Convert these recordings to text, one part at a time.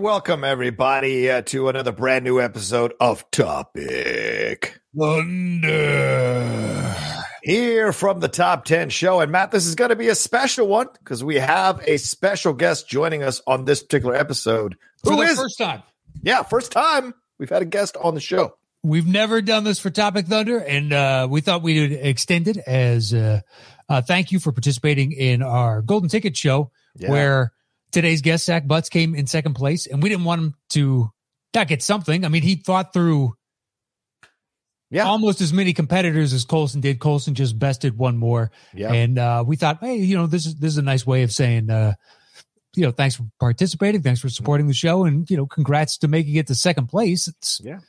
Welcome everybody uh, to another brand new episode of Topic Thunder. here from the Top 10 show. And Matt, this is going to be a special one because we have a special guest joining us on this particular episode. For Who the is? first time. yeah, first time we've had a guest on the show. We've never done this for Topic Thunder, and uh, we thought we would extend it as uh, uh, thank you for participating in our Golden Ticket show, Yeah. where today's guest, Zach Butts, came in second place, and we didn't want him to not get something. I mean, he thought through Yeah. almost as many competitors as Colson did. Colson just bested one more. Yeah. And uh, we thought, hey, you know, this is this is a nice way of saying, uh, you know, thanks for participating, thanks for supporting the show, and you know, congrats to making it to second place. It's, Yeah.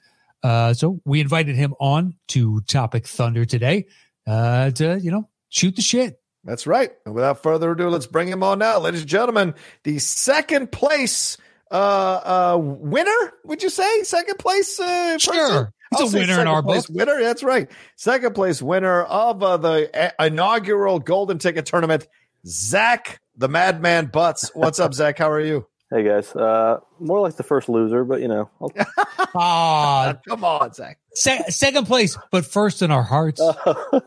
Uh, so we invited him on to Topic Thunder today uh, to you know shoot the shit. That's right. And without further ado, let's bring him on now, ladies and gentlemen. The second place uh uh winner, would you say? Second place uh person? Sure, he's I'll a winner in our place book. Winner, that's right. Second place winner of uh, the uh, inaugural Golden Ticket Tournament, Zach the Madman Butts. What's up, Zach? How are you? Hey guys, uh, more like the first loser, but you know, I'll, Ah, Come on, Zach. se- second place, but first in our hearts. uh,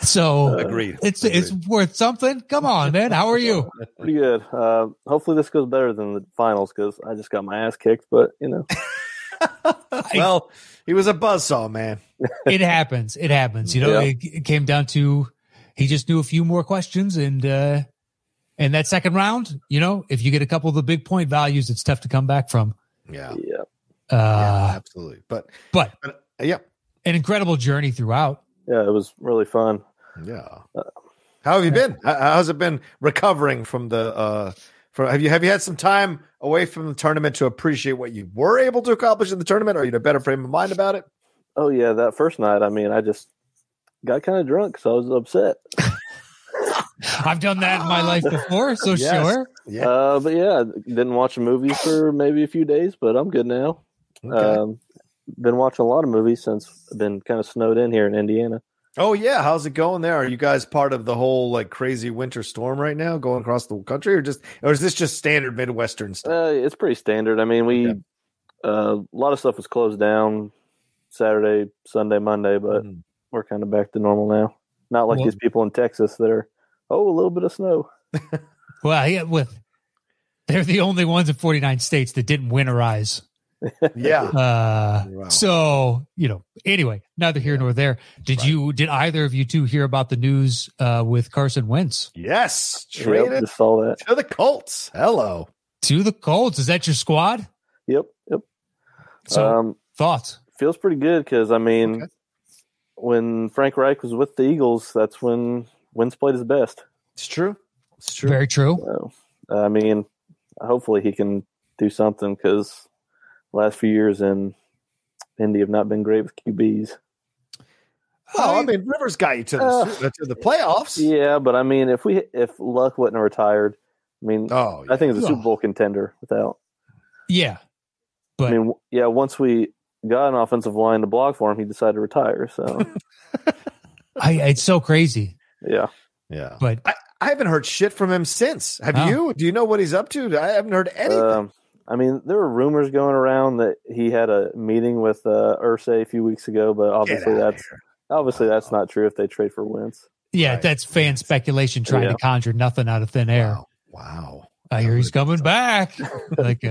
So Agreed. it's it's worth something. Come on, man. How are you? pretty good. Uh, hopefully this goes better than the finals because I just got my ass kicked. But you know, well, he was a buzzsaw, man. it happens. It happens. You know, Yeah. it, it came down to he just knew a few more questions, and uh and that second round, you know, if you get a couple of the big point values, it's tough to come back from. Yeah. yeah, yeah, Uh, absolutely. But, but but uh, yeah. an incredible journey throughout. yeah, it was really fun. Yeah. How have you been? How- How's it been recovering from the uh for have you have you had some time away from the tournament to appreciate what you were able to accomplish in the tournament? Are you in a better frame of mind about it? Oh yeah, that first night. I mean, I just got kind of drunk, so I was upset. I've done that in my life before, so Yes. sure. Yeah. Uh, but yeah, didn't watch a movie for maybe a few days, but I'm good now. Okay. Um, been watching a lot of movies since I've been kind of snowed in here in Indiana. oh yeah, how's it going there? Are you guys part of the whole like crazy winter storm right now going across the country or just or is this just standard Midwestern stuff? Uh, it's pretty standard. I mean, we Okay. uh, a lot of stuff was closed down Saturday, Sunday, Monday, but Mhm. we're kind of back to normal now. Not like Well- these people in Texas that are oh a little bit of snow. Well, yeah, with they're the only ones in 49 states that didn't winterize. yeah. Uh, Wow. so you know, anyway, neither here nor there. Did Right. you? Did either of you two hear about the news uh, with Carson Wentz Yes. Traded just saw that. to the Colts. Hello. to the Colts? Is that your squad? Yep, yep. So um, thoughts? feels pretty good because I mean, Okay. when Frank Reich was with the Eagles, that's when Wentz played his best. It's true. It's true. Very true. So, I mean, hopefully he can do something because last few years in Indy have not been great with QBs. Well, I I- mean, Rivers got you to the, Uh, to the playoffs. Yeah, but I mean, if we if Luck wasn't retired, I mean, Oh, I think it's a Yeah. Super Bowl contender without. yeah, I mean, yeah, once we got an offensive line to block for him, he decided to retire. So, I, it's so crazy. Yeah, yeah. But I, I haven't heard shit from him since. Have Oh. you? Do you know what he's up to? I haven't heard anything. um, I mean, there were rumors going around that he had a meeting with uh, Irsay a few weeks ago, but obviously that's here. obviously that's not true if they trade for Wentz. yeah, Right. that's fan speculation trying Yeah. to conjure nothing out of thin air. Wow. Wow. I hear he's coming back. like, uh,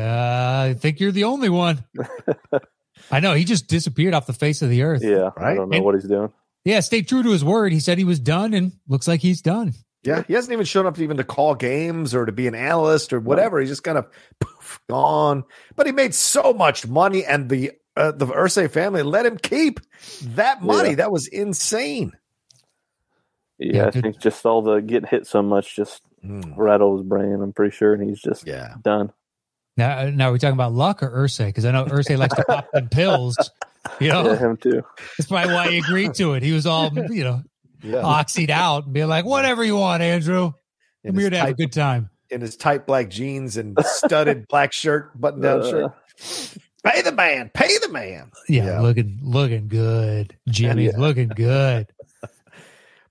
I think you're the only one. I know he just disappeared off the face of the earth. Yeah, I don't know And- what he's doing. Yeah, stay true to his word. He said he was done, and looks like he's done. Yeah, he hasn't even shown up even to call games or to be an analyst or whatever. He's just kind of poof, gone. But he made so much money, and the uh, the Irsay family let him keep that money. Yeah. That was insane. Yeah, Yeah, I good. think just all the getting hit so much just Mm, rattled his brain. I'm pretty sure, and he's just yeah. done. Now, now we're talking about luck or Irsay because I know Irsay likes to pop them pills. You know, Yeah, him too. that's probably why he agreed to it. He was all you know Yeah. oxied out and being like, "Whatever you want, Andrew. In I'm his here to have a good time." in his tight black jeans and studded black shirt, button down Uh, shirt. Pay the man, pay the man. Yeah, Yeah. looking looking good. Jimmy's looking good.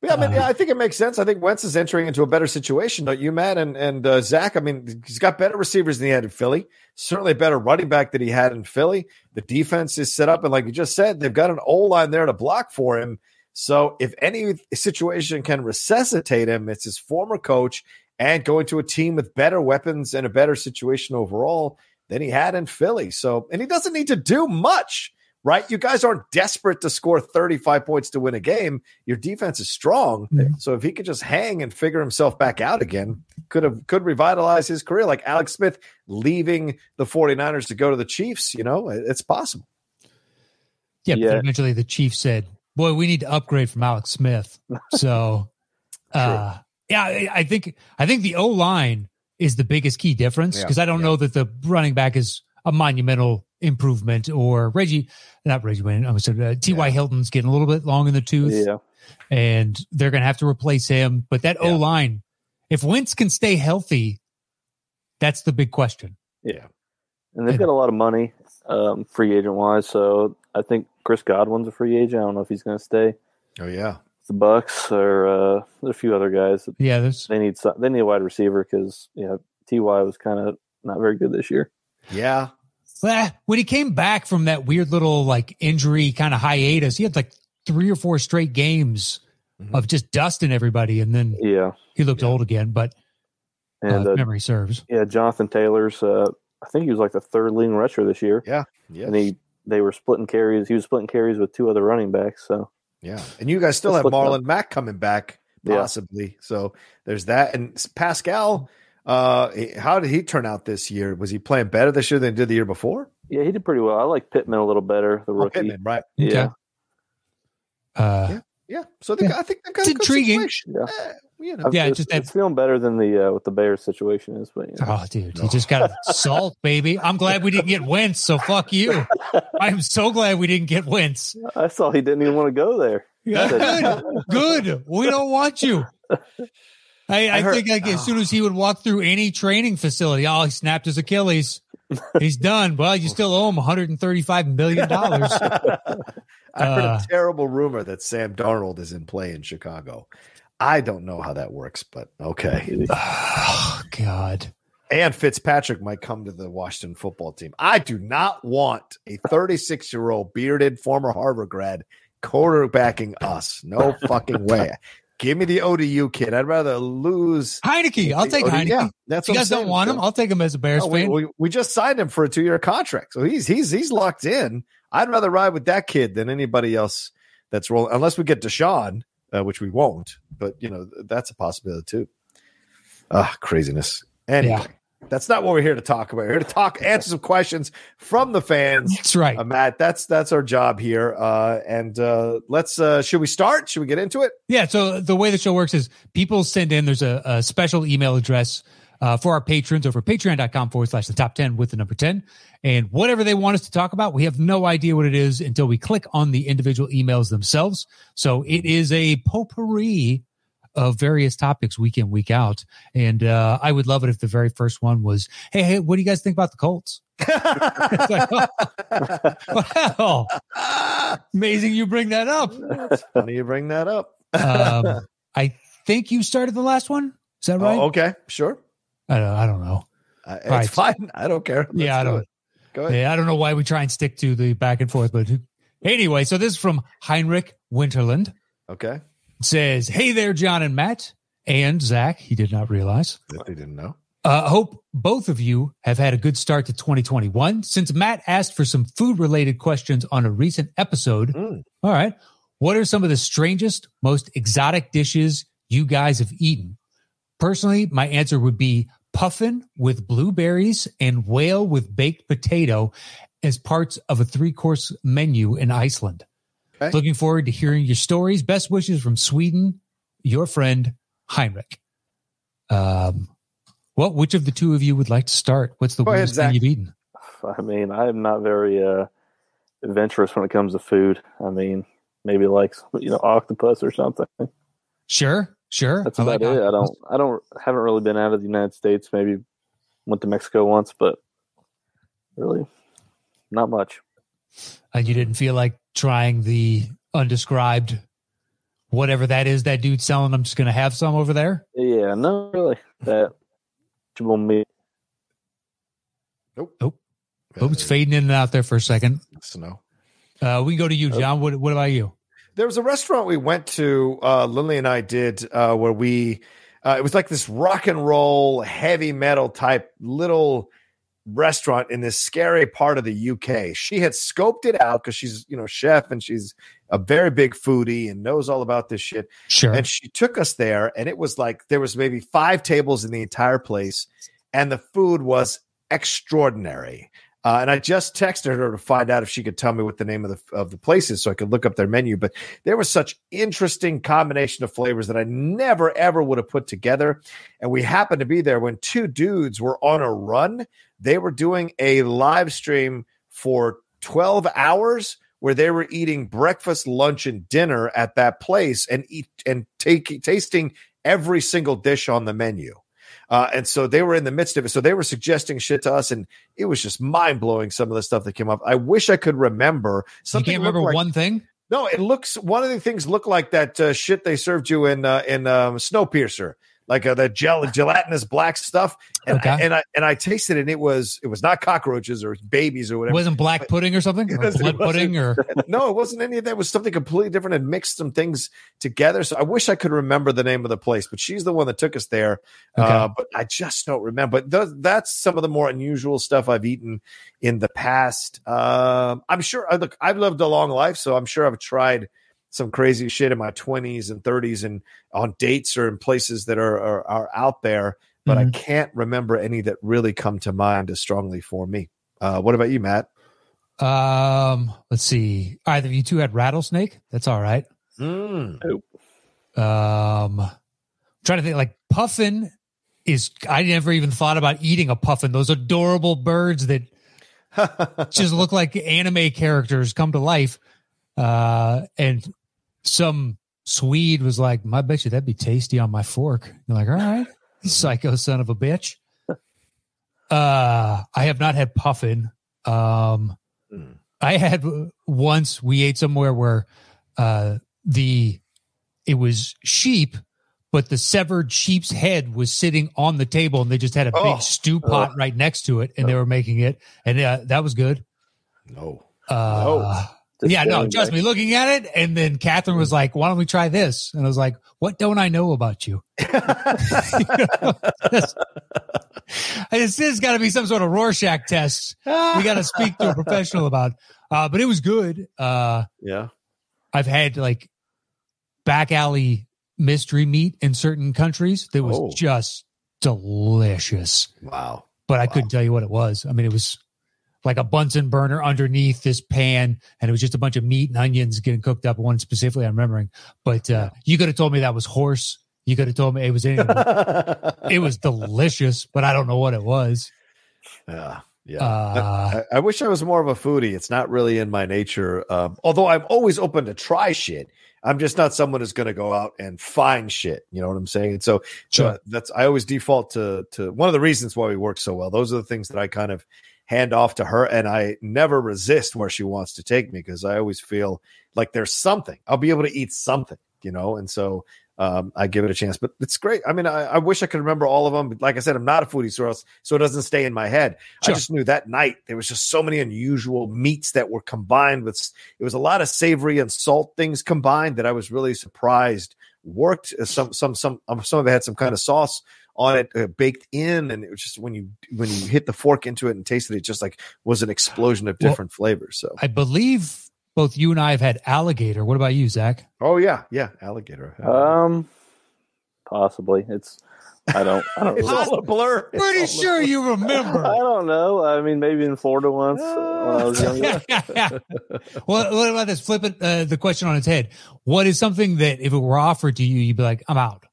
Yeah, I mean, yeah, I think it makes sense. I think Wentz is entering into a better situation, don't you, Matt? And and uh, Zach, I mean, he's got better receivers than he had in Philly. Certainly a better running back that he had in Philly. The defense is set up, and like you just said, they've got an O line there to block for him. So if any situation can resuscitate him, it's his former coach and going to a team with better weapons and a better situation overall than he had in Philly. So, and he doesn't need to do much, right? You guys aren't desperate to score 35 points to win a game. Your defense is strong. Yeah. So if he could just hang and figure himself back out again, could have could revitalize his career like Alex Smith leaving the 49ers to go to the Chiefs, you know, it's possible. Yeah, Yeah. then eventually the Chiefs said, "Boy, we need to upgrade from Alex Smith." So, uh, yeah, I, I think I think the O line is the biggest key difference Yeah, because I don't yeah. know that the running back is a monumental improvement or Reggie, not Reggie Wayne. I'm sorry, uh, T.Y. Yeah. Hilton's getting a little bit long in the tooth, Yeah, and they're going to have to replace him. But that Yeah. O line, if Wentz can stay healthy, that's the big question. Yeah. and they've got a lot of money, um, free agent wise. So I think Chris Godwin's a free agent. I don't know if he's going to stay. Oh yeah. The Bucs or uh, there's a few other guys. Yeah, there's They need some, they need a wide receiver because yeah, Ty was kind of not very good this year. Yeah. When he came back from that weird little like injury kind of hiatus, he had like three or four straight games Mhm. of just dusting everybody, and then Yeah, he looked Yeah. old again. But uh, and if uh, memory serves. yeah, Jonathan Taylor's. Uh, I think he was like the third leading rusher this year, Yeah. yeah. and he they were splitting carries. He was splitting carries with two other running backs. So Yeah. And you guys still Let's have look Marlon Mack coming back, Yeah. possibly. So there's that. And Pascal, uh, how did he turn out this year? Was he playing better this year than he did the year before? yeah, he did pretty well. I like Pittman a little better, the Oh, rookie. Pittman, right. Yeah, Uh, Yeah. So they, Yeah. I think they've got It's a good intriguing. situation. Yeah. Eh, you know. Yeah, it's, just it's feeling better than the uh, what the Bears situation is. But you know. oh, dude, he just got salt, baby. I'm glad we didn't get Wentz. So fuck you. I'm so glad we didn't get Wentz. I saw he didn't even want to go there. Yeah, good, good. We don't want you. I, I, I heard- think like as soon as he would walk through any training facility, oh, he snapped his Achilles. He's done. Well, you still owe him 135 million dollars. I heard Uh, a terrible rumor that Sam Darnold is in play in Chicago. I don't know how that works, but okay. oh God. And Fitzpatrick might come to the Washington football team. I do not want a 36 year old bearded former Harvard grad quarterbacking us. No fucking way. Give me the ODU kid. I'd rather lose. Heinicke. I'll take ODU. Heinicke. Yeah, that's you guys don't want him, I'll take him as a Bears No, we, fan. we, we just signed him for a two year contract, so he's he's he's locked in. I'd rather ride with that kid than anybody else that's rolling, unless we get Deshaun, uh, which we won't. But you know that's a possibility too. Ah, craziness. Anyway, Yeah. That's not what we're here to talk about. We're here to talk, answer some questions from the fans. That's right. Uh, Matt, that's that's our job here. Uh, and uh, let's uh, should we start? Should we get into it? Yeah. So the way the show works is people send in, there's a, a special email address uh, for our patrons over patreon.com forward slash the top 10 with the number 10. And whatever they want us to talk about, we have no idea what it is until we click on the individual emails themselves. So it is a potpourri of various topics week in, week out. And uh, I would love it if the very first one was, hey, hey, what do you guys think about the Colts? It's like, wow, amazing you bring that up. It's funny you bring that up. Um, I think you started the last one. Is that right? Oh, okay, sure. I, don't, I don't know. Uh, it's Right. fine. I don't care. Let's Yeah, I do don't- it. Go ahead. Yeah, I don't know why we try and stick to the back and forth, but anyway, so this is from Heinrich Winterland. Okay. It says, Hey there, John and Matt and Zach. He did not realize. If they didn't know. Uh, hope both of you have had a good start to 2021. Since Matt asked for some food related questions on a recent episode, Mm. all right, what are some of the strangest, most exotic dishes you guys have eaten? Personally, my answer would be puffin with blueberries and whale with baked potato as parts of a three course menu in Iceland. Okay. Looking forward to hearing your stories. Best wishes from Sweden. your friend Heinrich. Um, what? Which of the two of you would like to start? What's the Go ahead, weirdest thing you've eaten? I mean, I am not very uh, adventurous when it comes to food. I mean, maybe like you know octopus or something. Sure, sure. That's I about like it. I don't. I don't. Haven't really been out of the United States. Maybe went to Mexico once, but really not much. And you didn't feel like trying the undescribed, whatever that is. That dude's selling. I'm just going to have some over there. Yeah, no, really. That jibble meat. Oh, it's fading in and out there for a second. Snow. Uh, we can go to you, John. What, what about you? There was a restaurant we went to, uh, Lily and I did, uh, where we, uh, it was like this rock and roll, heavy metal type little restaurant in this scary part of the UK. She had scoped it out because she's, you know, chef and she's a very big foodie and knows all about this shit. Sure. And she took us there, and it was like there was maybe five tables in the entire place, and the food was extraordinary. Uh, and I just texted her to find out if she could tell me what the name of the of the place is, so I could look up their menu. But there was such interesting combination of flavors that I never ever would have put together. And we happened to be there when two dudes were on a run. They were doing a live stream for twelve hours where they were eating breakfast, lunch, and dinner at that place and eat and take tasting every single dish on the menu. Uh, and so they were in the midst of it. So they were suggesting shit to us, and it was just mind blowing. Some of the stuff that came up. I wish I could remember. you can't remember like- one thing? No, it looks. One of the things looked like that uh, shit they served you in uh, in um, Snowpiercer, like uh, that gel gelatinous black stuff. And I, and I and I tasted it. and It was it was not cockroaches or babies or whatever. It wasn't black pudding or something? Or blood pudding or no, it wasn't any of that. It was something completely different and mixed some things together. So I wish I could remember the name of the place, but she's the one that took us there. Okay. Uh, but I just don't remember. But th- that's some of the more unusual stuff I've eaten in the past. Um, I'm sure. Look, I've lived a long life, so I'm sure I've tried some crazy shit in my 20s and 30s and on dates or in places that are are, are out there. But I Mhm. can't remember any that really come to mind as strongly for me. Uh, what about you, Matt? um let's see. Either of you two had rattlesnake. That's all right. Mm. Um trying to think like puffin is I never even thought about eating a puffin. Those adorable birds that just look like anime characters come to life. Uh, and some Swede was like, "I bet you that'd be tasty on my fork." You're like, "All right, psycho son of a bitch." Uh, I have not had puffin. Um, Mm. I had once. We ate somewhere where uh, the it was sheep, but the severed sheep's head was sitting on the table, and they just had a Oh. big stew pot right next to it, and they were making it, and uh, that was good. no. Uh, yeah, no, trust me, looking at it. And then Catherine was like, why don't we try this? And I was like, what don't I know about you? This has got to be some sort of Rorschach test. We got to speak to a professional about. Uh, but it was good. Uh, Yeah. I've had like back alley mystery meat in certain countries that was Oh. just delicious, Wow. but I couldn't tell you what it was. I mean, it was like a Bunsen burner underneath this pan, and it was just a bunch of meat and onions getting cooked up. One specifically, I'm remembering. But uh, you could have told me that was horse. You could have told me it was anything. it was delicious, but I don't know what it was. Yeah. Yeah. Uh, I, I wish I was more of a foodie. It's not really in my nature. Um, although I'm always open to try shit. I'm just not someone who's going to go out and find shit. You know what I'm saying? And so, so Sure. that's I always default to to one of the reasons why we work so well. Those are the things that I kind of hand off to her, and I never resist where she wants to take me because I always feel like there's something I'll be able to eat something. You know, and so um, I give it a chance. But it's great. I mean, I, I wish I could remember all of them. But like I said, I'm not a foodie, so else, so it doesn't stay in my head. Sure. I just knew that night there was just so many unusual meats that were combined with. It was a lot of savory and salt things combined that I was really surprised worked. Uh, Some some some um, some of it had some kind of sauce on it uh, baked in, and it was just when you when you hit the fork into it and tasted it, just like was an explosion of Well- different flavors. So I believe both you and I have had alligator. What about you, Zach? oh yeah yeah alligator. Um, Possibly. It's. I don't. I don't. It's Really, all a blur. It's Pretty all a sure you remember. I don't know. I mean, maybe in Florida once uh, when I was younger. well, what about this? Flip it, uh, the question on its head. What is something that if it were offered to you, you'd be like, I'm out.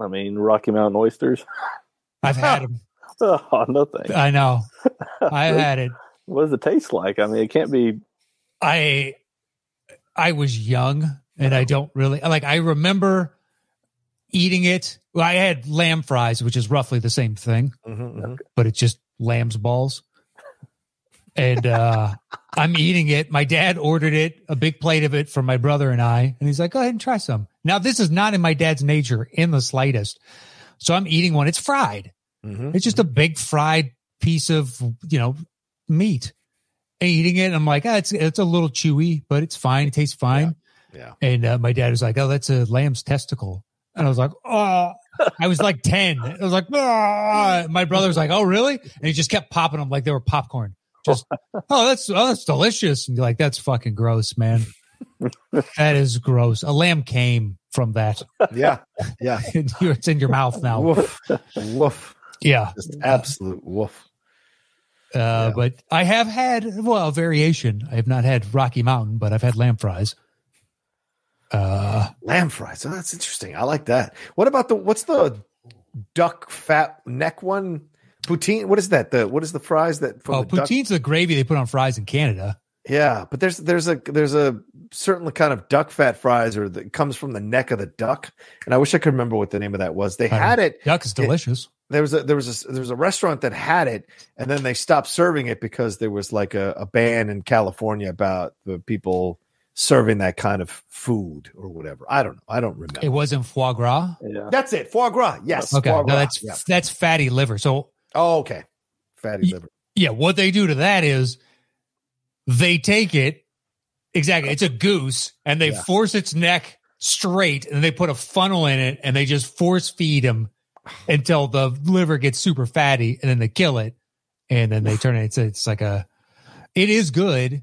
I mean, Rocky Mountain oysters. I've had them. Oh no, thanks. I know. I've had it. What does it taste like? I mean, it can't be. I I was young and I don't really like I remember eating it. Well, I had lamb fries, which is roughly the same thing, Mhm, mhm. but it's just lamb's balls. And uh I'm eating it. My dad ordered it, a big plate of it for my brother and I, and he's like, "Go ahead and try some." Now, this is not in my dad's nature in the slightest. So I'm eating one. It's fried. Mhm. It's just a big fried piece of, you know, meat. And eating it, I'm like, ah, it's it's a little chewy, but it's fine. It tastes fine. Yeah. And uh, my dad was like, oh, that's a lamb's testicle. And I was like, oh, I was like 10. I was like, ah. my brother was like, oh, really? And he just kept popping them like they were popcorn. Just, oh, that's, oh, that's delicious. And you're like, that's fucking gross, man. that is gross. A lamb came from that. Yeah. Yeah. it's in your mouth now. Woof. Woof. Yeah. Just absolute woof. Uh, Yeah. But I have had well variation. I have not had Rocky Mountain, but I've had lamb fries. Uh, Lamb fries. Oh, that's interesting. I like that. What about the what's the duck fat neck one? Poutine. What is that? The what is the fries that from oh, the duck? poutine's the gravy they put on fries in Canada. Yeah, but there's there's a there's a certain kind of duck fat fries or that comes from the neck of the duck, and I wish I could remember what the name of that was. They I had it. Duck is delicious. There was a there was a there was a restaurant that had it, and then they stopped serving it because there was like a, a ban in California about the people serving that kind of food or whatever. I don't know. I don't remember. it wasn't foie gras. Yeah. That's it. Foie gras. Yes. Okay, Foie no, that's yeah. that's fatty liver. So Oh, okay. Fatty liver. yeah, what they do to that is they take it exactly. It's a goose, and they Yeah. force its neck straight, and they put a funnel in it, and they just force feed him until the liver gets super fatty, and then they kill it, and then they turn it. It's it's like a. It is good.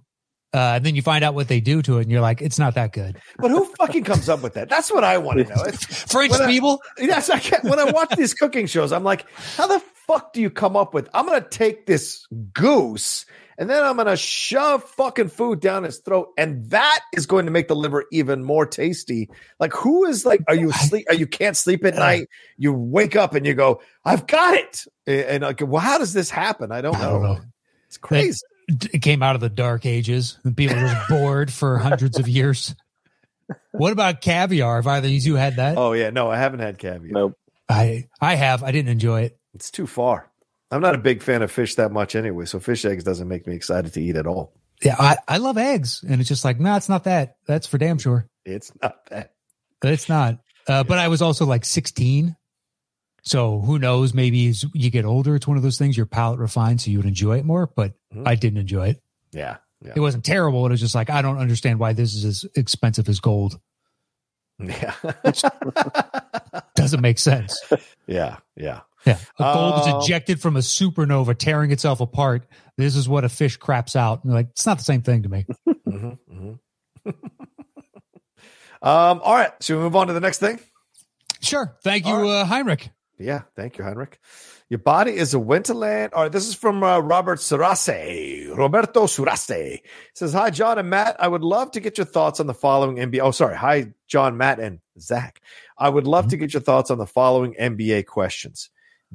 Uh, and then you find out what they do to it, and you're like, it's not that good. But who fucking comes up with that? That's what I want to know. It's, French When I- people, yes, I can't. When I watch these cooking shows, I'm like, how the fuck do you come up with? I'm gonna take this goose and then I'm gonna shove fucking food down his throat, and that is going to make the liver even more tasty. Like, who is like, are you asleep? Are you can't sleep at night? You wake up and you go, I've got it, and, and like, well, how does this happen? I don't I know. don't know. It's crazy. it came out of the dark ages. and people were bored for hundreds of years. What about caviar? Have either of you had that? Oh yeah, no, I haven't had caviar. Nope. I I have. I didn't enjoy it. It's too far. I'm not a big fan of fish that much anyway, so fish eggs doesn't make me excited to eat at all. Yeah, I, I love eggs, and it's just like, no, it's not that. That's for damn sure. It's not that. It's not. Uh, but I was also like 16, so who knows? Maybe as you get older, it's one of those things. Your palate refines, so you would enjoy it more. But Mhm. I didn't enjoy it. Yeah, yeah, It wasn't terrible. It was just like I don't understand why this is as expensive as gold. yeah, Doesn't make sense. yeah, yeah. Yeah, a gold Uh, is ejected from a supernova, tearing itself apart. This is what a fish craps out. And like, it's not the same thing to me. Mhm, mhm. um. All right. Should we move on to the next thing? Sure. Thank you, All uh, Heinrich. Yeah. Thank you, Heinrich. Your body is a winterland. All right. This is from uh, Robert Surace. Roberto Surace says, "Hi, John and Matt. I would love to get your thoughts on the following NBA. Oh, sorry. Hi, John, Matt, and Zach. I would love to get your thoughts on the following NBA questions."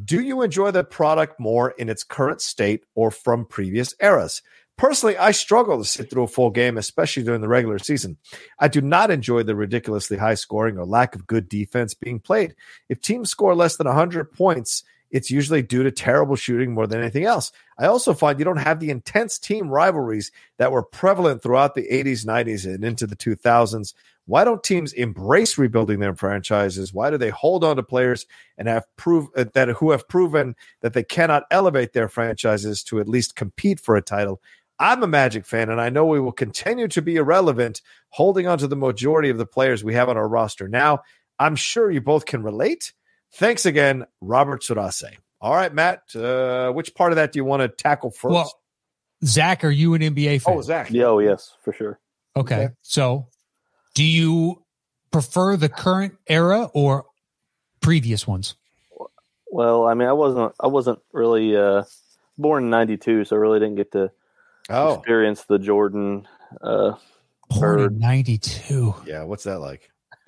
Do you enjoy the product more in its current state or from previous eras? Personally, I struggle to sit through a full game, especially during the regular season. I do not enjoy the ridiculously high scoring or lack of good defense being played. If teams score less than 100 points, it's usually due to terrible shooting more than anything else. I also find you don't have the intense team rivalries that were prevalent throughout the 80s, 90s, and into the 2000s. Why don't teams embrace rebuilding their franchises? Why do they hold on to players and have prove uh, that who have proven that they cannot elevate their franchises to at least compete for a title? I'm a Magic fan, and I know we will continue to be irrelevant, holding on to the majority of the players we have on our roster now. I'm sure you both can relate. Thanks again, Robert Surace. All right, Matt. Uh, which part of that do you want to tackle first? Well, Zach, are you an NBA fan? oh, Zach. Yeah, oh, yes, for sure. okay. okay. So do you prefer the current era or previous ones. Well, I mean, I wasn't I wasn't really uh, born in '92, so I really didn't get to Oh, experience the Jordan. Uh, Born Bird. in '92. yeah. What's that like?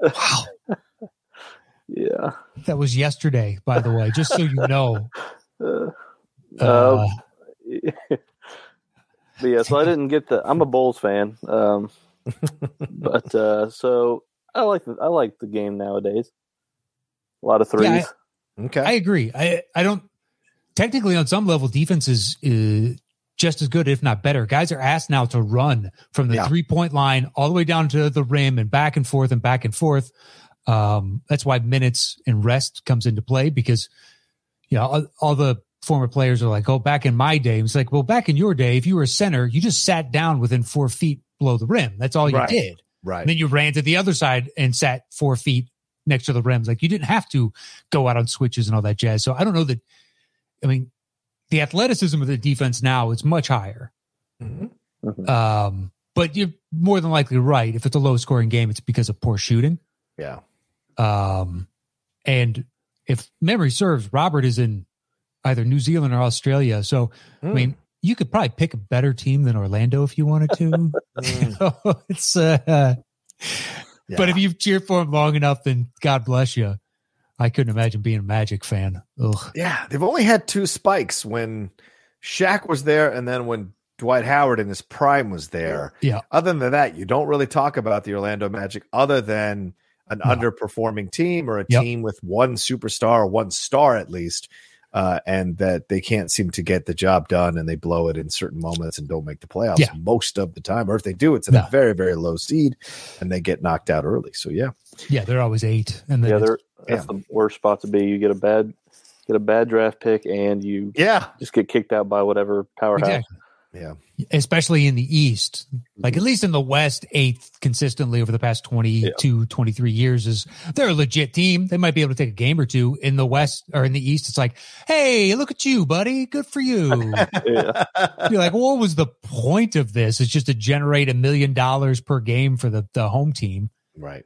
wow, yeah. that was yesterday. By the way, just so you know. Uh, Uh, Um, but yeah, so I didn't get the. I'm a Bulls fan, um, but uh, so I like the I like the game nowadays. A lot of threes. Yeah, Okay. I agree. I I don't technically on some level defense is uh, just as good, if not better. Guys are asked now to run from the Yeah. three point line all the way down to the rim and back and forth and back and forth. Um, that's why minutes and rest comes into play because you know all, all the former players are like, "Oh, back in my day," it's like, "Well, back in your day, if you were a center, you just sat down within four feet below the rim. That's all you Right. did." right. And then you ran to the other side and sat four feet next to the rims. Like you didn't have to go out on switches and all that jazz. So I don't know that. I mean, the athleticism of the defense now is much higher. Mhm. Mhm. Um, but you're more than likely right. If it's a low scoring game, it's because of poor shooting. Yeah. Um, and if memory serves, Robert is in either New Zealand or Australia. So, I Hmm. mean, you could probably pick a better team than Orlando if you wanted to. Mm. it's, uh, Yeah. but if you've cheered for them long enough, then God bless you. I couldn't imagine being a Magic fan. Ugh. Yeah, they've only had two spikes when Shaq was there, and then when Dwight Howard in his prime was there. Yeah. Other than that, you don't really talk about the Orlando Magic other than an No. underperforming team or a Yep. team with one superstar or one star at least, uh, and that they can't seem to get the job done and they blow it in certain moments and don't make the playoffs Yeah. most of the time. Or if they do, it's at No. a very, very low seed and they get knocked out early. So, yeah. Yeah, they're always eight. And then yeah, they're, that's the worst spot to be. You get a bad get a bad draft pick, and you Yeah. just get kicked out by whatever powerhouse. exactly. Yeah. especially in the East. Like at mm-hmm. least in the West, eighth consistently over the past 22, 23 years is they're a legit team. They might be able to take a game or two in the West or in the East. It's like, Hey, look at you, buddy. Good for you. Yeah. You're like, what was the point of this? It's just to generate a million dollars per game for the, the home team. Right.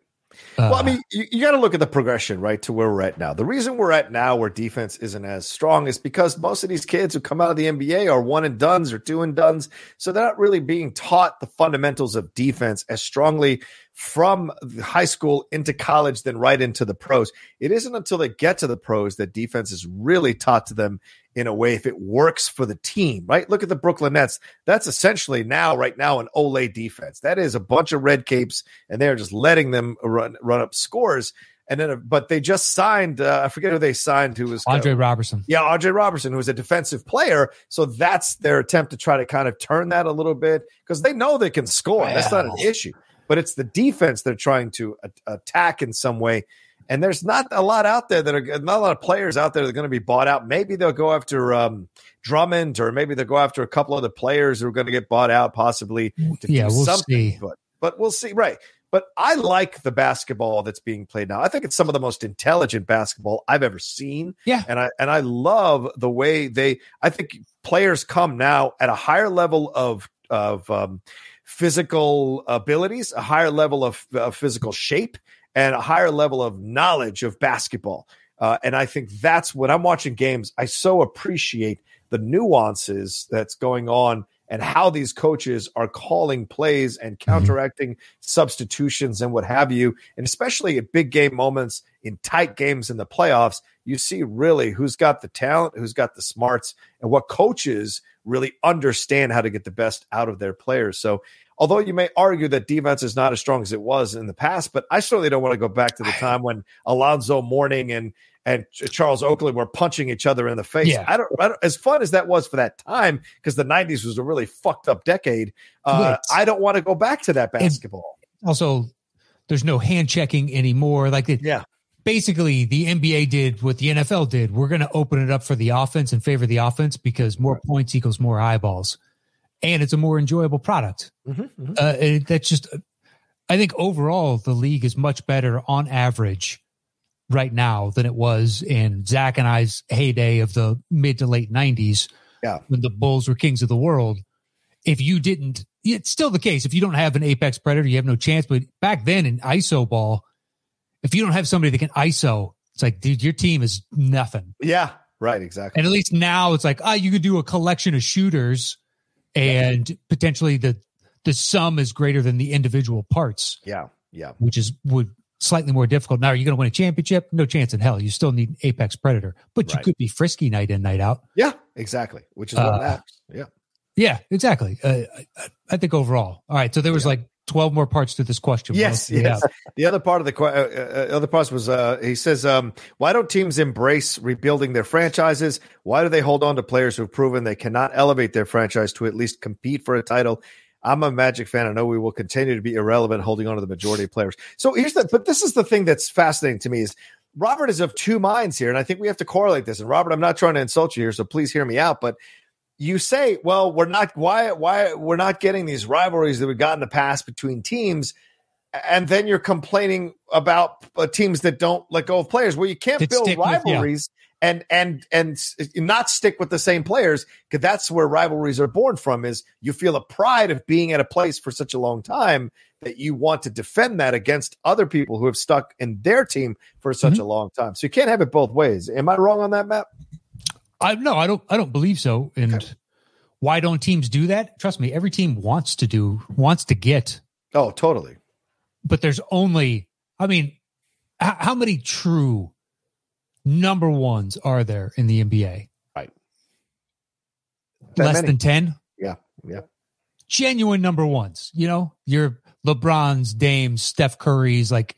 Uh, Well, I mean, you, you got to look at the progression, right, to where we're at now. The reason we're at now where defense isn't as strong is because most of these kids who come out of the NBA are one and duns or two and duns. So they're not really being taught the fundamentals of defense as strongly from high school into college, then right into the pros. It isn't until they get to the pros that defense is really taught to them in a way if it works for the team, right? Look at the Brooklyn Nets. That's essentially now, right now, an olé defense. That is a bunch of red capes, and they're just letting them run run up scores. And then, but they just signed. Uh, I forget who they signed. Who was Andre Roberson. yeah, Andre Roberson, who was a defensive player. So that's their attempt to try to kind of turn that a little bit because they know they can score. That's not an issue. But it's the defense they're trying to a- attack in some way. And there's not a lot out there that are not a lot of players out there that are going to be bought out. Maybe they'll go after um, Drummond, or maybe they'll go after a couple other players who are going to get bought out, possibly to Yeah, do we'll something. see. But but we'll see. Right. But I like the basketball that's being played now. I think it's some of the most intelligent basketball I've ever seen. Yeah. And I and I love the way they I think players come now at a higher level of of um, physical abilities, a higher level of, of physical shape, and a higher level of knowledge of basketball. Uh, and I think that's when I'm watching games, I so appreciate the nuances that's going on and how these coaches are calling plays and counteracting substitutions and what have you. And especially at big game moments in tight games in the playoffs, you see really who's got the talent, who's got the smarts, and what coaches really understand how to get the best out of their players. So, although you may argue that defense is not as strong as it was in the past, but I certainly don't want to go back to the time when Alonzo Mourning and and Charles Oakley were punching each other in the face. Yeah. I, don't, I don't, as fun as that was for that time, because the '90s was a really fucked up decade. Uh, I don't want to go back to that basketball. Also, there's no hand checking anymore. Like it, yeah, basically the NBA did what the NFL did. We're going to open it up for the offense and favor the offense because more points equals more eyeballs, and it's a more enjoyable product. Mhm, mhm. Uh, it, that's just, I think overall the league is much better on average right now than it was in Zach and I's heyday of the mid to late '90s. Yeah. when the Bulls were kings of the world. If you didn't, it's still the case. If you don't have an apex predator, you have no chance. But back then in ISO ball, if you don't have somebody that can ISO, it's like, dude, your team is nothing. Yeah, right, exactly. And at least now it's like, oh, you could do a collection of shooters and potentially the the sum is greater than the individual parts, Yeah, yeah. which is would slightly more difficult. Now, are you going to win a championship? No chance in hell. You still need Apex Predator, but you Right. could be frisky night in, night out. Yeah, exactly. Which is what Uh, matters. Yeah. Yeah, exactly. Uh, I, I think overall. All right. So there was Yeah. like 12 more parts to this question. Yes, else do we yes. The other part of the uh, uh, other part was uh, he says, um, "Why don't teams embrace rebuilding their franchises? Why do they hold on to players who've proven they cannot elevate their franchise to at least compete for a title?" I'm a Magic fan. I know we will continue to be irrelevant, holding on to the majority of players. So here's the, but this is the thing that's fascinating to me is Robert is of two minds here, and I think we have to correlate this. And Robert, I'm not trying to insult you here, so please hear me out, but you say, well, we're not why why we're not getting these rivalries that we got in the past between teams, and then you're complaining about uh, teams that don't let go of players. Well, you can't build stick with- yeah. rivalries and and and not stick with the same players because that's where rivalries are born from. Is you feel a pride of being at a place for such a long time that you want to defend that against other people who have stuck in their team for such Mm-hmm. a long time. So you can't have it both ways. Am I wrong on that, Matt? I no, I don't I don't believe so. And why don't teams do that? Trust me, every team wants to do wants to get, Oh, totally. but there's only I mean, h- how many true number ones are there in the NBA? Right. That Less many. than 10? Yeah, yeah. Genuine number ones. You know, your LeBron's, Dames, Steph Curry's like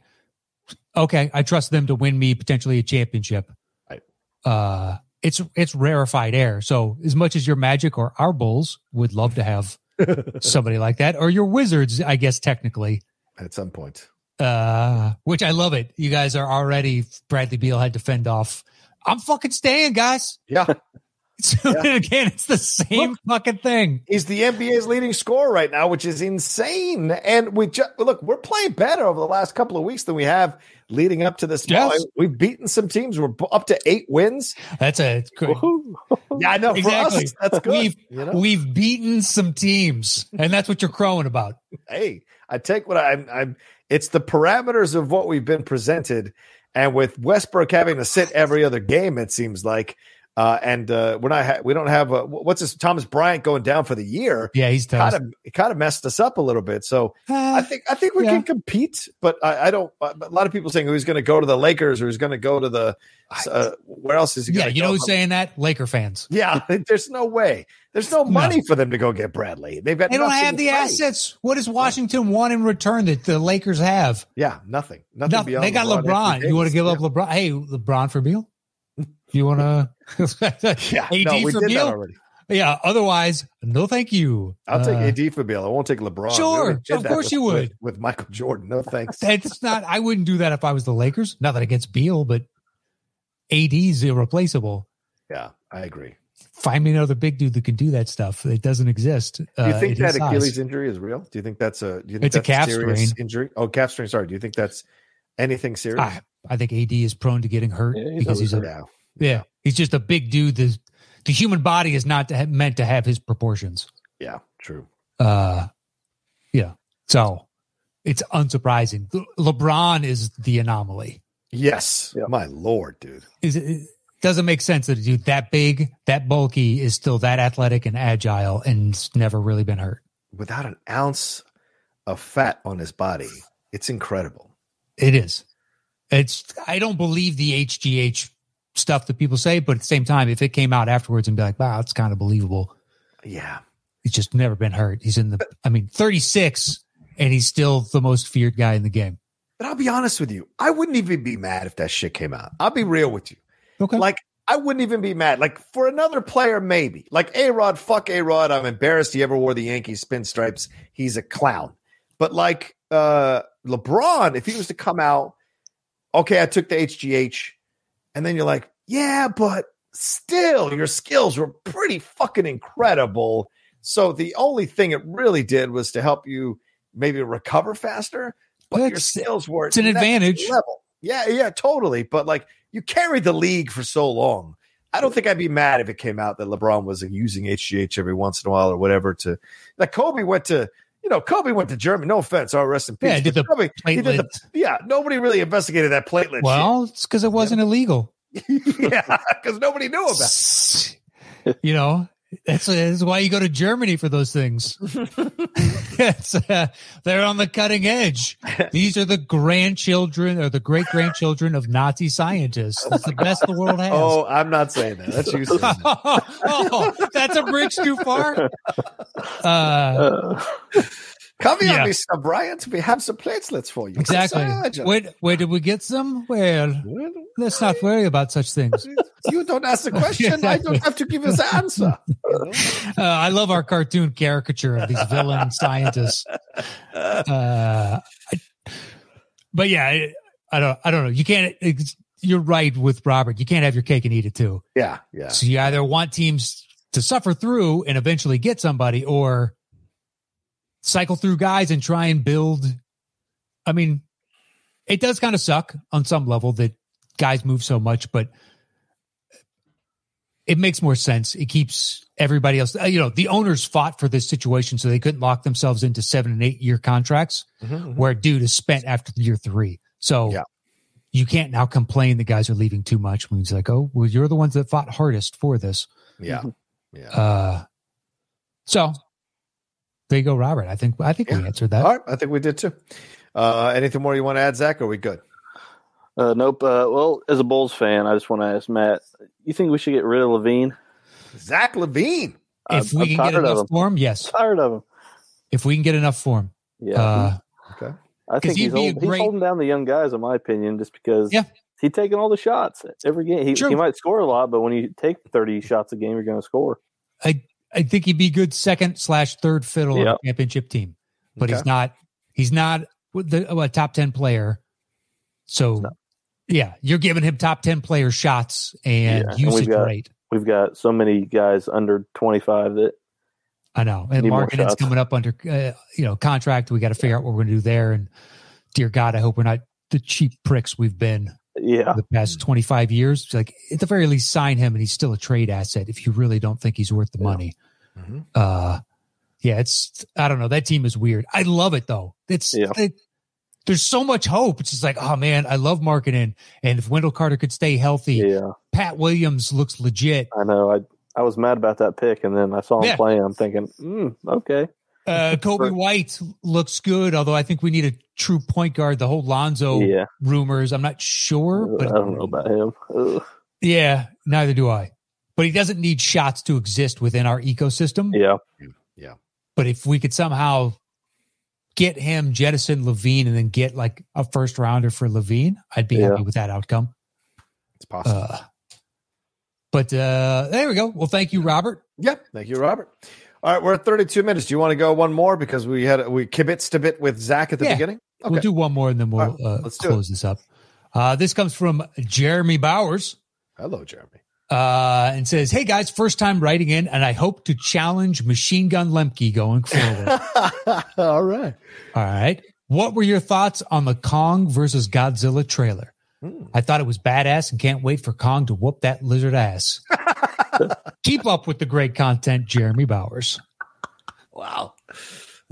okay, I trust them to win me potentially a championship. Right. Uh it's it's rarefied air. So as much as your Magic or our Bulls would love to have somebody like that, or your Wizards, I guess technically, At some point. uh, which I love it. You guys are already Bradley Beal had to fend off. I'm fucking staying, guys. Yeah. So again, it's the same fucking thing. He's the NBA's leading scorer right now, which is insane. And we just look, we're playing better over the last couple of weeks than we have leading up to this. Yes. point. We've beaten some teams. We're up to eight wins. That's a great. Yeah, I know. For Exactly. us, that's good. We've you know? we've beaten some teams, and that's what you're crowing about. hey, I take what I'm. I'm. It's the parameters of what we've been presented, and with Westbrook having to sit every other game, it seems like. Uh, and uh, we're not. Ha- we don't have. A, what's this? Thomas Bryant going down for the year. Yeah, he's Kind of. It kind of messed us up a little bit. So I Uh, think. I think we yeah. can compete, but I, I don't. A lot of people saying who's going to go to the Lakers or who's going to go to the. Uh, where else is he? yeah, gonna you know go? who's saying that? Laker fans. Yeah, there's no way. There's no No. money for them to go get Bradley. They've got They don't have the to assets. What does Washington want in return that the Lakers have? Yeah, nothing. Nothing. Nothing. beyond They got LeBron LeBron. You want to Davis. give up LeBron? Hey, LeBron for Beal? You want to? Yeah, AD no, we did that already. Yeah. Otherwise, no, thank you. I'll take Uh, AD for Beal. I won't take LeBron. Sure, of course with- you would. with, with Michael Jordan. No thanks. That's not. I wouldn't do that if I was the Lakers. Nothing against Beal, but AD's irreplaceable. yeah, I agree. Find me another big dude that can do that stuff. It doesn't exist. Do you uh, think at that his size. Achilles injury is real? Do you think that's a? Do you think It's a that's calf serious strain. injury? Oh, calf strain. Sorry. Do you think that's anything serious? I, I think AD is prone to getting hurt Yeah, he's because always he's a yeah. yeah. He's just a big dude. The the human body is not to have, meant to have his proportions. Yeah. True. Uh, yeah. So it's unsurprising. Le- LeBron is the anomaly. Yes. Yeah. My lord, dude. Is it, it doesn't make sense that a dude that big, that bulky, is still that athletic and agile and never really been hurt. Without an ounce of fat on his body, it's incredible. It is. It's. I don't believe the HGH stuff that people say, but at the same time, if it came out afterwards and be like, "Wow, it's kind of believable," Yeah. he's just never been hurt. He's in the. I mean, thirty six, and he's still the most feared guy in the game. But I'll be honest with you. I wouldn't even be mad if that shit came out. I'll be real with you. Okay. Like, I wouldn't even be mad. Like, for another player, maybe. Like, A Rod, fuck A Rod. I'm embarrassed he ever wore the Yankees spin stripes. He's a clown. But, like, uh, LeBron, if he was to come out, okay, I took the HGH, and then you're like, yeah, but still, your skills were pretty fucking incredible. So the only thing it really did was to help you maybe recover faster, but your skills were it's an advantage. Level. Yeah, yeah, totally. But like you carried the league for so long. I don't think I'd be mad if it came out that LeBron was using HGH every once in a while or whatever to like Kobe went to you know, Kobe went to Germany. No offense, all rest in peace. Yeah, did the Kobe, he did the, platelet. yeah, nobody really investigated that platelet. Well, it's because it wasn't illegal. yeah, because nobody knew about. it. you know, that's, that's why you go to Germany for those things. it's, uh, they're on the cutting edge. These are the grandchildren or the great grandchildren of Nazi scientists. That's the best the world has. Oh, I'm not saying that. That's you saying that. oh, that's a bridge too far. Uh, Come here, Yeah. Mr. Bryant. We have some platelets for you. exactly. Where, where did we get some? Well, let's not worry about such things. You don't ask the question. I don't have to give you the answer. Uh, I love our cartoon caricature of these villain scientists. Uh, I- but yeah, I, I don't. I don't know. You can't. You're right with Robert. You can't have your cake and eat it too. Yeah, yeah. So you either want teams to suffer through and eventually get somebody, or cycle through guys and try and build. I mean, it does kind of suck on some level that guys move so much, but it makes more sense. It keeps everybody else. uh, You know, the owners fought for this situation so they couldn't lock themselves into seven and eight year contracts Mhm. where dude is spent after year three. So Yeah. you can't now complain the guys are leaving too much when he's like, oh, well, you're the ones that fought hardest for this. Yeah, yeah. Uh, so there you go, Robert. I think I think we answered that. All right, I think we did too. Uh, anything more you want to add, Zach? Or are we good? uh, nope. Uh, well, as a Bulls fan, I just want to ask Matt. You think we should get rid of LaVine? Zach LaVine. If I'm- we I'm can get enough him. for him, yes. I'm Tired of him. If we can get enough for him, Yeah, uh, Okay. I think he's, be a hold, he's holding down the young guys, in my opinion, just because Yeah. he's taking all the shots every game. He, he might score a lot, but when you take thirty shots a game, you're going to score. I I think he'd be good second slash third fiddle on Yeah. championship team, but Okay. he's not. He's not the a top ten player. So yeah, you're giving him top ten player shots and Yeah, and usage we've got- rate. We've got so many guys under twenty five that I know. And Markkanen's coming up under uh, you know contract. We got to figure out what we're going to do there. And dear God, I hope we're not the cheap pricks we've been yeah, the past 25 years. Like at the very least, sign him and he's still a trade asset if you really don't think he's worth the Yeah. money. Mhm. Uh, yeah, it's I don't know. That team is weird. I love it though. It's Yeah. it- there's so much hope. It's just like, oh man, I love marketing. And if Wendell Carter could stay healthy, yeah. Pat Williams looks legit. I know. I I was mad about that pick, and then I saw him Yeah. play. I'm thinking, mm, okay, Uh, Coby White looks good, although I think we need a true point guard. The whole Lonzo yeah. rumors, I'm not sure, but I don't know about him. Ugh. yeah, neither do I. But he doesn't need shots to exist within our ecosystem. Yeah, yeah. But if we could somehow get him, jettison LaVine, and then get like a first rounder for LaVine, I'd be Yeah. happy with that outcome. It's possible. Uh, but uh, there we go. Well, thank you, Robert. yeah. Thank you, Robert. All right, we're at 32 minutes. Do you want to go one more because we had we kibitzed a bit with Zach at the Yeah. beginning? We'll do one more and then we'll right, uh, let's close this up. Uh, this comes from Jeremy Bowers. Hello, Jeremy. uh, and says, "Hey guys, first time writing in, and I hope to challenge Machine Gun Lemke going forward." All right. All right, what were your thoughts on the Kong versus Godzilla trailer? Hmm. I thought it was badass and can't wait for Kong to whoop that lizard ass. Keep up with the great content, Jeremy Bowers. Wow.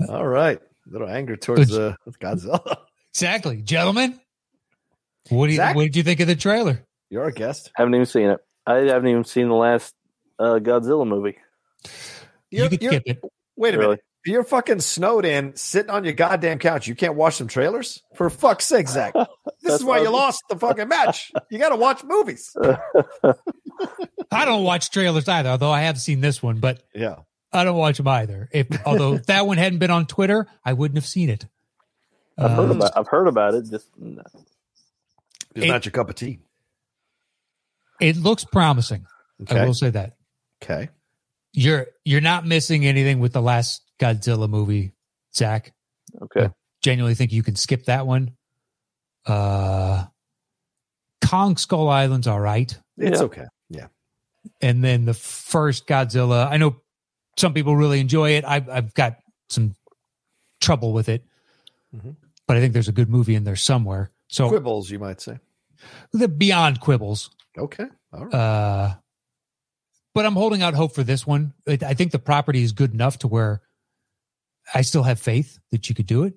All right. A little anger towards uh, Godzilla. Exactly, gentlemen. What do you Zach? What did you think of the trailer? You're a guest. haven't even seen it. I haven't even seen the last uh, Godzilla movie. You You're- could you're- skip it. Wait a Really? minute. You're fucking snowed in, sitting on your goddamn couch. You can't watch some trailers? For fuck's sake, Zach. This is why you lost the fucking match. You got to watch movies. I don't watch trailers either, although I have seen this one, but Yeah. I don't watch them either. If although if that one hadn't been on Twitter, I wouldn't have seen it. I've heard Uh, about. I've heard about it. Just no. It's It- not your cup of tea. It looks promising. I will say that. Okay. You're you're not missing anything with the last Godzilla movie, Zach. okay. Genuinely think you can skip that one. Uh Kong Skull Island's all right. It's Yeah. okay. Yeah. And then the first Godzilla, I know some people really enjoy it. I've I've got some trouble with it. Mhm. But I think there's a good movie in there somewhere. So Quibbles, you might say. the beyond quibbles. Okay. All right. Uh, but I'm holding out hope for this one. I I think the property is good enough to where I still have faith that you could do it.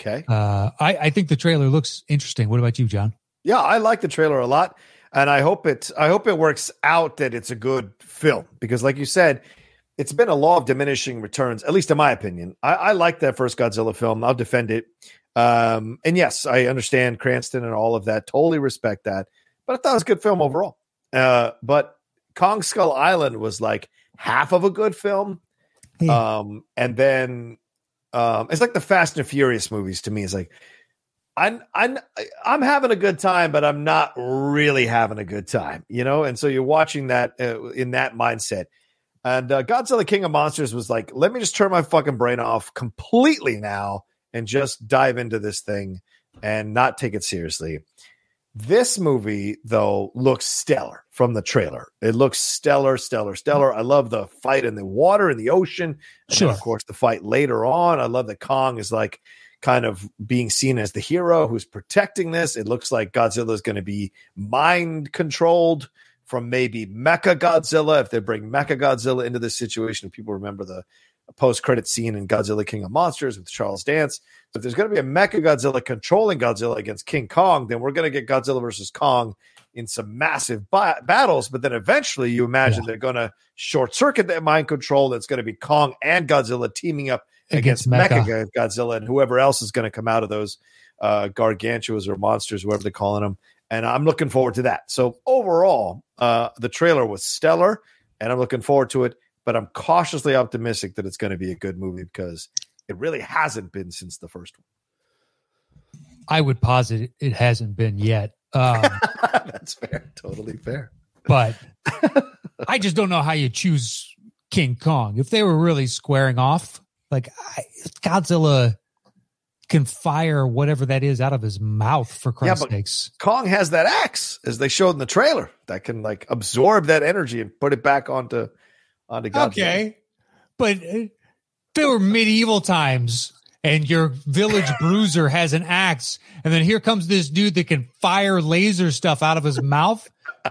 Okay. Uh, I, I think the trailer looks interesting. What about you, John? Yeah, I like the trailer a lot, and I hope it. I hope it works out that it's a good film because, like you said, it's been a law of diminishing returns. At least in my opinion, I, I like that first Godzilla film. I'll defend it. Um, and yes, I understand Cranston and all of that. Totally respect that. But I thought it was a good film overall. Uh, but Kong Skull Island was like half of a good film. Yeah. Um, and then um, it's like the Fast and Furious movies to me. It's like I'm I'm I'm having a good time, but I'm not really having a good time, you know. And so you're watching that uh, in that mindset. And uh, Godzilla King of Monsters was like, let me just turn my fucking brain off completely now and just dive into this thing and not take it seriously. This movie, though, looks stellar from the trailer. It looks stellar, stellar, stellar. I love the fight in the water, in the ocean. And then, Sure. of course, the fight later on. I love that Kong is like kind of being seen as the hero who's protecting this. It looks like Godzilla is going to be mind controlled from maybe Mecha Godzilla. If they bring Mecha Godzilla into this situation, people remember the post credit scene in Godzilla King of Monsters with Charles Dance. So if there's going to be a Mecha Godzilla controlling Godzilla against King Kong, then we're going to get Godzilla versus Kong in some massive ba- battles. But then eventually, you imagine they're going to short circuit that mind control. That's going to be Kong and Godzilla teaming up against, Against Mecha. Mecha. Godzilla and whoever else is going to come out of those uh, gargantuas or monsters, whoever they're calling them. And I'm looking forward to that. So overall, uh, the trailer was stellar, and I'm looking forward to it. But I'm cautiously optimistic that it's going to be a good movie because it really hasn't been since the first one. I would posit it, hasn't been yet. Um. That's fair. Totally fair. but I just don't know how you choose King Kong. If they were really squaring off, like I, Godzilla can fire whatever that is out of his mouth for Christ's but- sakes. Kong has that axe, as they showed in the trailer, that can like absorb that energy and put it back onto onto Godzilla. Okay, but uh, they were medieval times, and your village bruiser has an axe, and then here comes this dude that can fire laser stuff out of his mouth.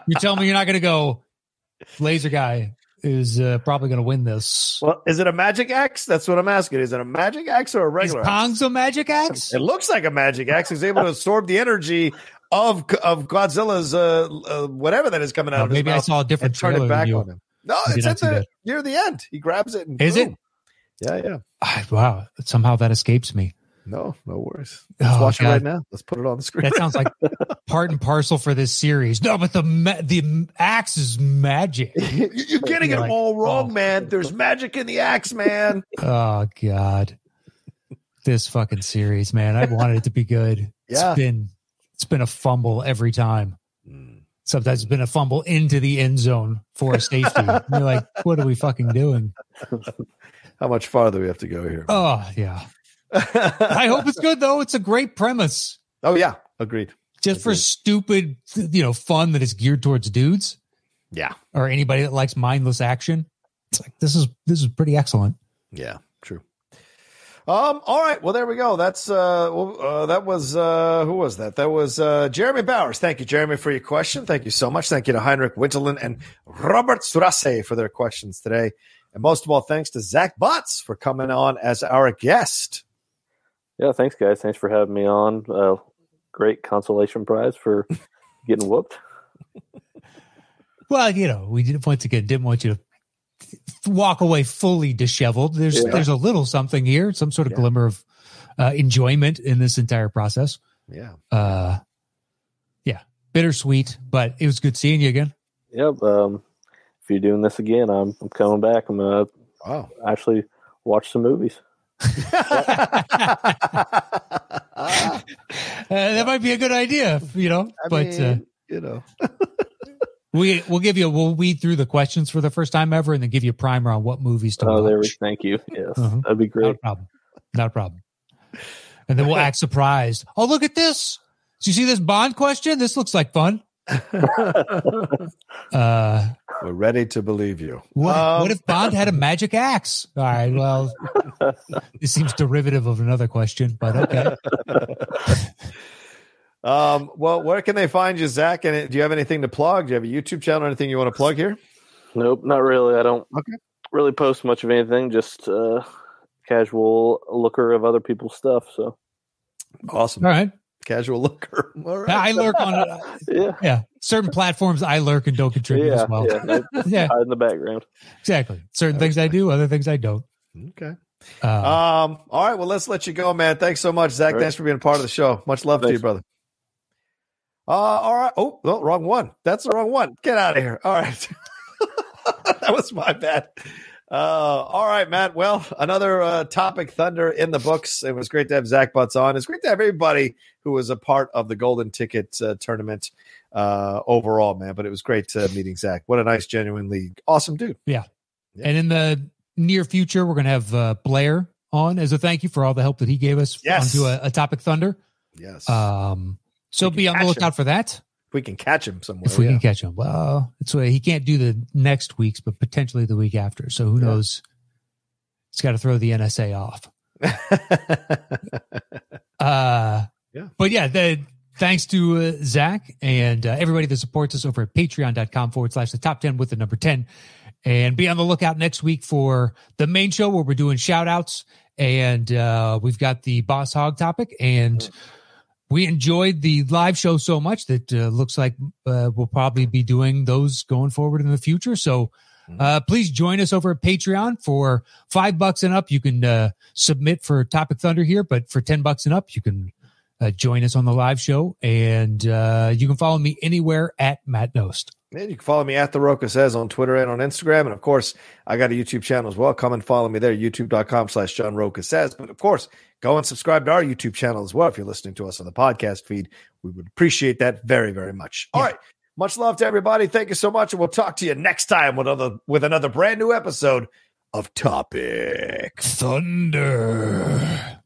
You tell me you're not going to go. Laser guy is uh, probably going to win this. Well, is it a magic axe? That's what I'm asking. Is it a magic axe or a Is regular? axe? Kong's a magic axe? It looks like a magic axe. He's able to absorb the energy of of Godzilla's uh, uh whatever that is coming out of his maybe I saw a different turn it back on him. No, did it's at the that. near the end. He grabs it. And Is it? Yeah, yeah. Ah, wow, somehow that escapes me. No, no worries. Let's Oh, watch it right now. Let's put it on the screen. That sounds like part and parcel for this series. No, but the ma- the axe is magic. You- You're getting You're it like, all oh, wrong, oh. man. There's magic in the axe, man. Oh God, this fucking series, man. I wanted it to be good. Yeah. It's been it's been a fumble every time. Hmm. Sometimes it's been a fumble into the end zone for a safety. You're like, what are we fucking doing? How much farther we have to go here? Oh yeah. I hope it's good though. It's a great premise. oh yeah, agreed. Just for stupid, you know, fun that is geared towards dudes. Yeah, or anybody that likes mindless action. It's like this is this is pretty excellent. yeah, true. Um. All right. Well, there we go. That's uh. uh that was uh. Who was that? That was uh. Jeremy Bowers. Thank you, Jeremy, for your question. Thank you so much. Thank you to Heinrich Winterlin and Robert Surace for their questions today. And most of all, thanks to Zach Butts for coming on as our guest. Yeah, thanks, guys. Thanks for having me on. Uh, great consolation prize for getting whooped. Well, you know, we didn't once again didn't want you to walk away fully disheveled. There's Yeah. there's a little something here, some sort of Yeah. glimmer of uh, enjoyment in this entire process. Yeah. Uh, yeah, bittersweet, but it was good seeing you again. Yep. Um, if you're doing this again, I'm, I'm coming back. I'm gonna Wow. actually watch some movies. Uh, that might be a good idea, you know. I but mean, uh, you know. we we'll give you we'll weed through the questions for the first time ever, and then give you a primer on what movies to watch. Oh, watch. there we. Thank you. Yes, Uh-huh. that'd be great. Not a problem. Not a problem. And then we'll act surprised. Oh, look at this. Do you see this Bond question? This looks like fun. Uh, We're ready to believe you. what, Um, what if Bond had a magic axe? All right. Well, this seems derivative of another question, but okay. Um, well, where can they find you, Zach? And do you have anything to plug? Do you have a YouTube channel or anything you want to plug here? Nope, not really. I don't Okay. really post much of anything. Just uh, casual looker of other people's stuff. So Awesome. All right. Casual looker. All right. I lurk on it. yeah, Yeah. Certain platforms I lurk and don't contribute yeah, as well. yeah. Yeah, Hide in the background. exactly. Certain things I do, other things I don't. Okay. Uh, Um. All right. Well, let's let you go, man. Thanks so much, Zach. All right. Thanks for being a part of the show. Much love to you, brother. Uh. All right. Oh, no, wrong one. That's the wrong one. Get out of here. All right. that was my bad. Uh, all right, Matt. Well, another uh, topic thunder in the books. It was great to have Zach Butts on. It's great to have everybody who was a part of the Golden Ticket uh, tournament uh, overall, man. But it was great uh, meeting Zach. What a nice, genuinely awesome dude. Yeah. And in the near future, we're going to have uh, Blair on as a thank you for all the help that he gave us Yes. onto a, a topic thunder. Yes. Um, so can be on the lookout for that. We can catch him somewhere. if we yeah. can catch him. Well, it's why he can't do the next week's, but potentially the week after. So who Yeah. knows? He's got to throw the NSA off. Uh, Yeah. But yeah, the, thanks to uh, Zach and uh, everybody that supports us over at patreon.com forward slash the top 10 with the number 10. And be on the lookout next week for the main show where we're doing shout outs. And uh, we've got the Boss Hog topic. And we enjoyed the live show so much that uh, looks like uh, we'll probably be doing those going forward in the future. So uh, please join us over at Patreon for five bucks and up. You can uh, submit for Topic Thunder here, but for 10 bucks and up, you can uh, join us on the live show. And uh, you can follow me anywhere at Matt Nost. And you can follow me at the Roca says on Twitter and on Instagram. And of course, I got a YouTube channel as well. Come and follow me there, youtube.com slash John Roca says. But of course, go and subscribe to our YouTube channel as well if you're listening to us on the podcast feed. We would appreciate that very, very much. All Yeah. right. Much love to everybody. Thank you so much. And we'll talk to you next time with another with another brand new episode of Topic. Thunder.